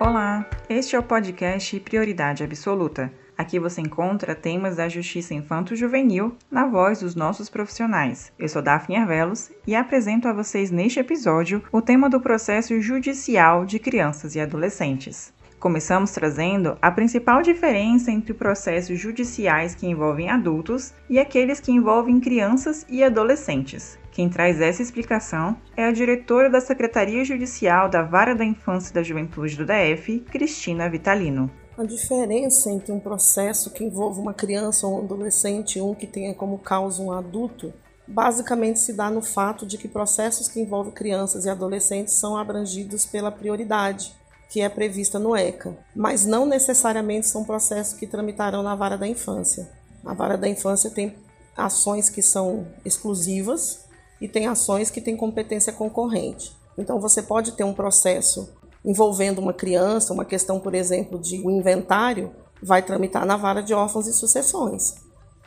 Olá, este é o podcast Prioridade Absoluta. Aqui você encontra temas da justiça infanto-juvenil na voz dos nossos profissionais. Eu sou Daphne Arvelos e apresento a vocês neste episódio o tema do processo judicial de crianças e adolescentes. Começamos trazendo a principal diferença entre processos judiciais que envolvem adultos e aqueles que envolvem crianças e adolescentes. Quem traz essa explicação é a diretora da Secretaria Judicial da Vara da Infância e da Juventude do DF, Cristina Vitalino. A diferença entre um processo que envolve uma criança ou um adolescente e um que tenha como causa um adulto basicamente se dá no fato de que processos que envolvem crianças e adolescentes são abrangidos pela prioridade que é prevista no ECA, mas não necessariamente são processos que tramitarão na vara da infância. A vara da infância tem ações que são exclusivas e tem ações que têm competência concorrente. Então você pode ter um processo envolvendo uma criança, uma questão, por exemplo, de um inventário, vai tramitar na vara de órfãos e sucessões.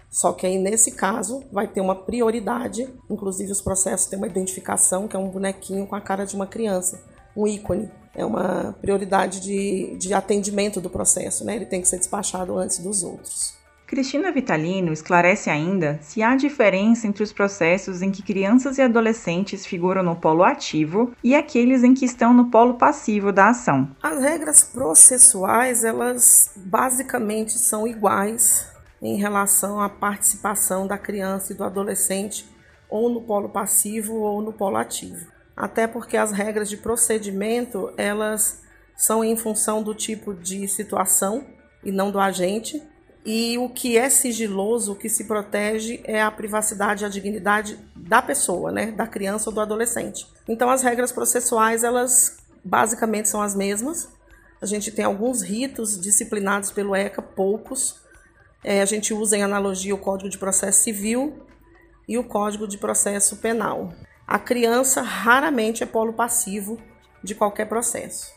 Só que aí, nesse caso, vai ter uma prioridade, inclusive os processos têm uma identificação, que é um bonequinho com a cara de uma criança, um ícone é uma prioridade de, de atendimento do processo, né? Ele tem que ser despachado antes dos outros. Cristina Vitalino esclarece ainda se há diferença entre os processos em que crianças e adolescentes figuram no polo ativo e aqueles em que estão no polo passivo da ação. As regras processuais, elas basicamente são iguais em relação à participação da criança e do adolescente ou no polo passivo ou no polo ativo até porque as regras de procedimento elas são em função do tipo de situação e não do agente. E o que é sigiloso, o que se protege é a privacidade e a dignidade da pessoa, né, da criança ou do adolescente. Então as regras processuais elas basicamente são as mesmas. A gente tem alguns ritos disciplinados pelo ECA, poucos. É, a gente usa em analogia o Código de Processo Civil e o Código de Processo Penal. A criança raramente é polo passivo de qualquer processo.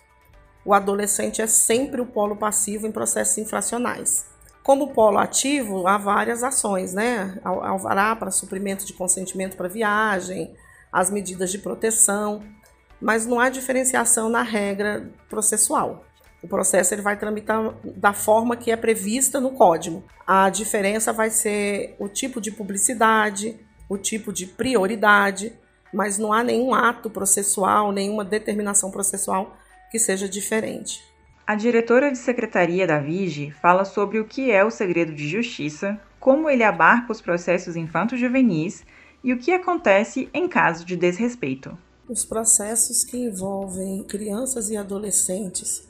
O adolescente é sempre o polo passivo em processos infracionais. Como polo ativo, há várias ações, né? Alvará para suprimento de consentimento para viagem, as medidas de proteção, mas não há diferenciação na regra processual. O processo ele vai tramitar da forma que é prevista no código. A diferença vai ser o tipo de publicidade, o tipo de prioridade, mas não há nenhum ato processual, nenhuma determinação processual que seja diferente. A diretora de secretaria da VIGE fala sobre o que é o segredo de justiça, como ele abarca os processos infanto-juvenis e o que acontece em caso de desrespeito. Os processos que envolvem crianças e adolescentes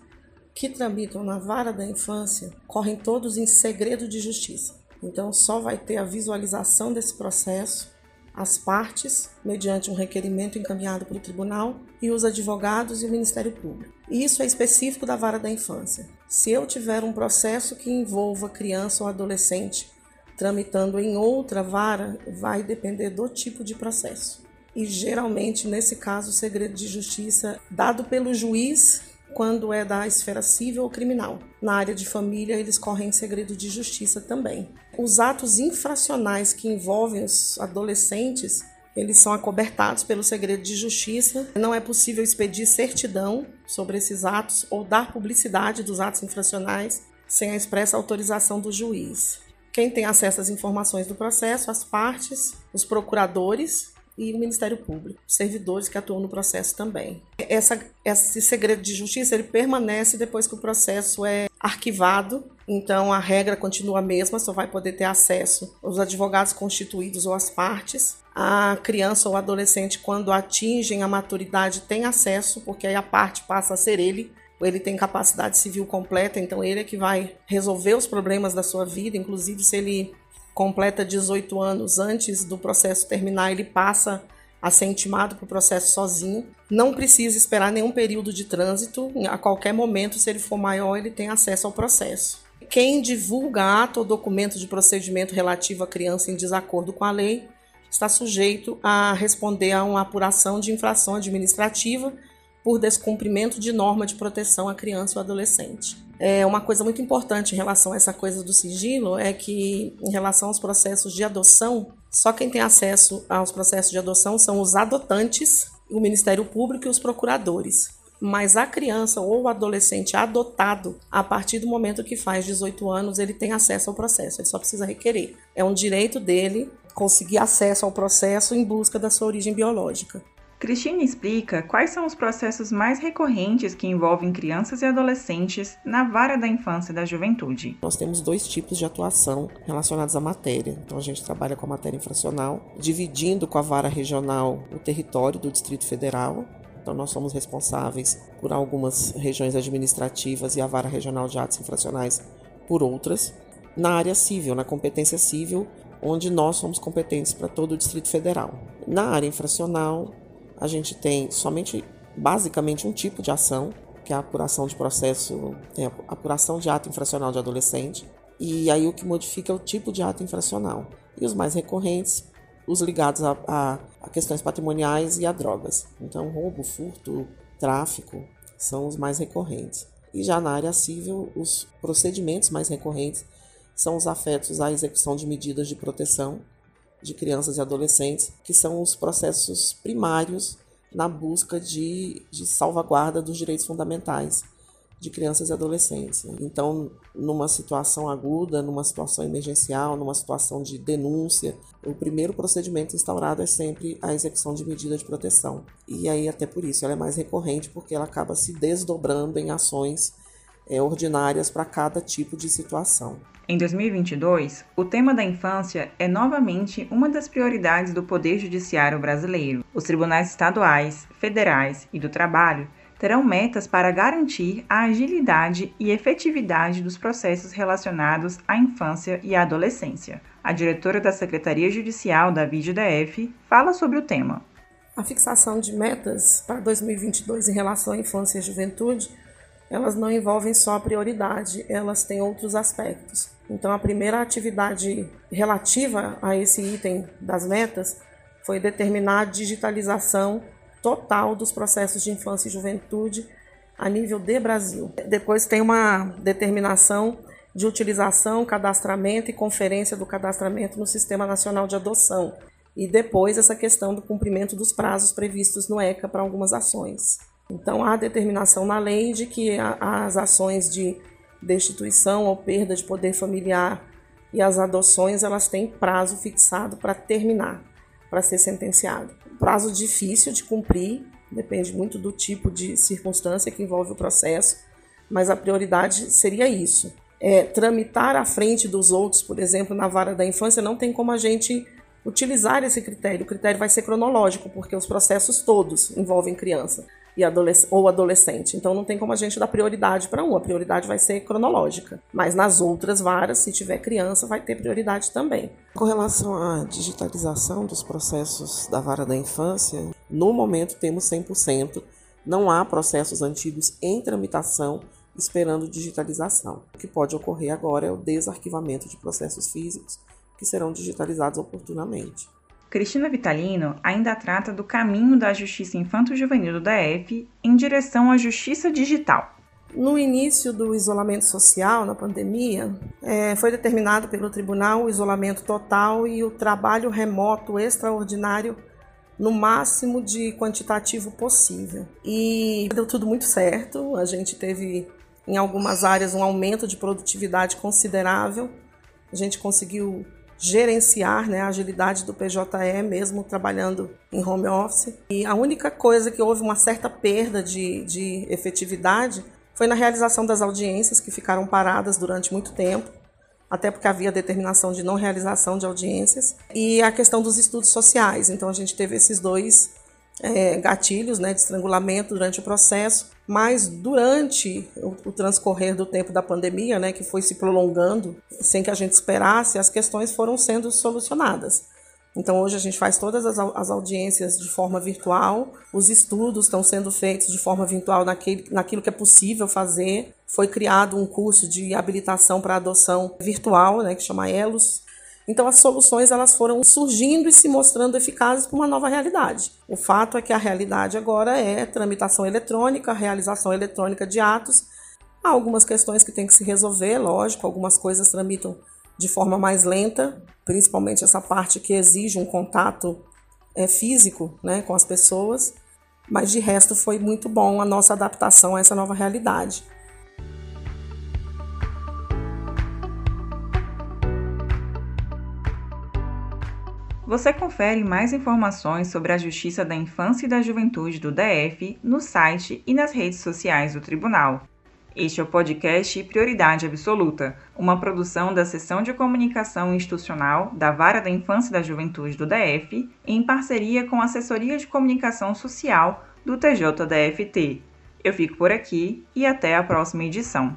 que tramitam na vara da infância correm todos em segredo de justiça. Então, só vai ter a visualização desse processo as partes, mediante um requerimento encaminhado para o tribunal, e os advogados e o Ministério Público. Isso é específico da vara da infância. Se eu tiver um processo que envolva criança ou adolescente tramitando em outra vara, vai depender do tipo de processo. E geralmente, nesse caso, o segredo de justiça dado pelo juiz quando é da esfera civil ou criminal. Na área de família, eles correm segredo de justiça também. Os atos infracionais que envolvem os adolescentes, eles são acobertados pelo segredo de justiça. Não é possível expedir certidão sobre esses atos ou dar publicidade dos atos infracionais sem a expressa autorização do juiz. Quem tem acesso às informações do processo, as partes, os procuradores e o Ministério Público, servidores que atuam no processo também. Essa, esse segredo de justiça ele permanece depois que o processo é arquivado, então a regra continua a mesma, só vai poder ter acesso os advogados constituídos ou as partes. A criança ou adolescente, quando atingem a maturidade, tem acesso, porque aí a parte passa a ser ele, ele tem capacidade civil completa, então ele é que vai resolver os problemas da sua vida, inclusive se ele completa 18 anos antes do processo terminar, ele passa a ser intimado para o processo sozinho. Não precisa esperar nenhum período de trânsito. A qualquer momento, se ele for maior, ele tem acesso ao processo. Quem divulga ato ou documento de procedimento relativo à criança em desacordo com a lei está sujeito a responder a uma apuração de infração administrativa por descumprimento de norma de proteção à criança ou adolescente. É uma coisa muito importante em relação a essa coisa do sigilo é que, em relação aos processos de adoção, só quem tem acesso aos processos de adoção são os adotantes, o Ministério Público e os procuradores. mas a criança ou o adolescente adotado, a partir do momento que faz 18 anos, ele tem acesso ao processo, ele só precisa requerer. É um direito dele conseguir acesso ao processo em busca da sua origem biológica. Cristina explica quais são os processos mais recorrentes que envolvem crianças e adolescentes na vara da infância e da juventude. Nós temos dois tipos de atuação relacionados à matéria. Então a gente trabalha com a matéria infracional, dividindo com a vara regional o território do Distrito Federal. Então nós somos responsáveis por algumas regiões administrativas e a vara regional de atos infracionais por outras. Na área civil, na competência civil, onde nós somos competentes para todo o Distrito Federal. Na área infracional, a gente tem somente, basicamente, um tipo de ação, que é a apuração de processo, é apuração de ato infracional de adolescente, e aí o que modifica é o tipo de ato infracional. E os mais recorrentes, os ligados a, a, a questões patrimoniais e a drogas. Então, roubo, furto, tráfico são os mais recorrentes. E já na área civil, os procedimentos mais recorrentes são os afetos à execução de medidas de proteção de crianças e adolescentes, que são os processos primários na busca de, de salvaguarda dos direitos fundamentais de crianças e adolescentes. Então, numa situação aguda, numa situação emergencial, numa situação de denúncia, o primeiro procedimento instaurado é sempre a execução de medida de proteção. E aí, até por isso, ela é mais recorrente, porque ela acaba se desdobrando em ações é, ordinárias para cada tipo de situação. Em 2022, o tema da infância é novamente uma das prioridades do Poder Judiciário brasileiro. Os tribunais estaduais, federais e do trabalho terão metas para garantir a agilidade e efetividade dos processos relacionados à infância e à adolescência. A diretora da Secretaria Judicial da VIDDF fala sobre o tema. A fixação de metas para 2022 em relação à infância e juventude elas não envolvem só a prioridade, elas têm outros aspectos. Então, a primeira atividade relativa a esse item das metas foi determinar a digitalização total dos processos de infância e juventude a nível de Brasil. Depois tem uma determinação de utilização, cadastramento e conferência do cadastramento no Sistema Nacional de Adoção. E depois essa questão do cumprimento dos prazos previstos no ECA para algumas ações. Então, há determinação na lei de que as ações de destituição ou perda de poder familiar e as adoções elas têm prazo fixado para terminar, para ser sentenciado. Prazo difícil de cumprir, depende muito do tipo de circunstância que envolve o processo, mas a prioridade seria isso. É, tramitar à frente dos outros, por exemplo, na vara da infância, não tem como a gente utilizar esse critério. O critério vai ser cronológico, porque os processos todos envolvem criança e adolesc ou adolescente. Então não tem como a gente dar prioridade para um, a prioridade vai ser cronológica. Mas nas outras varas, se tiver criança, vai ter prioridade também. Com relação à digitalização dos processos da vara da infância, no momento temos 100%. Não há processos antigos em tramitação esperando digitalização. O que pode ocorrer agora é o desarquivamento de processos físicos que serão digitalizados oportunamente. Cristina Vitalino ainda trata do caminho da justiça infanto-juvenil do DF em direção à justiça digital. No início do isolamento social, na pandemia, é, foi determinado pelo tribunal o isolamento total e o trabalho remoto extraordinário no máximo de quantitativo possível. E deu tudo muito certo, a gente teve em algumas áreas um aumento de produtividade considerável, a gente conseguiu gerenciar né, a agilidade do PJE, mesmo trabalhando em home office. E a única coisa que houve uma certa perda de, de efetividade foi na realização das audiências, que ficaram paradas durante muito tempo, até porque havia determinação de não realização de audiências, e a questão dos estudos sociais. Então, a gente teve esses dois é, gatilhos né, de estrangulamento durante o processo, mas durante o, o, transcorrer do tempo da pandemia, né, que foi se prolongando sem que a gente esperasse, as questões foram sendo solucionadas. Então, hoje a gente faz todas as, as audiências de forma virtual, os estudos estão sendo feitos de forma virtual naquele, naquilo que é possível fazer. Foi criado um curso de habilitação para adoção virtual, né, que chama ELOS, então as soluções elas foram surgindo e se mostrando eficazes para uma nova realidade. O fato é que a realidade agora é tramitação eletrônica, realização eletrônica de atos. Há algumas questões que tem que se resolver, lógico, algumas coisas tramitam de forma mais lenta, principalmente essa parte que exige um contato é, físico né, com as pessoas. Mas de resto foi muito bom a nossa adaptação a essa nova realidade. Você confere mais informações sobre a Justiça da Infância e da Juventude do DF no site e nas redes sociais do Tribunal. Este é o podcast Prioridade Absoluta, uma produção da Seção de Comunicação Institucional da Vara da Infância e da Juventude do DF, em parceria com a Assessoria de Comunicação Social do TJDFT. Eu fico por aqui e até a próxima edição.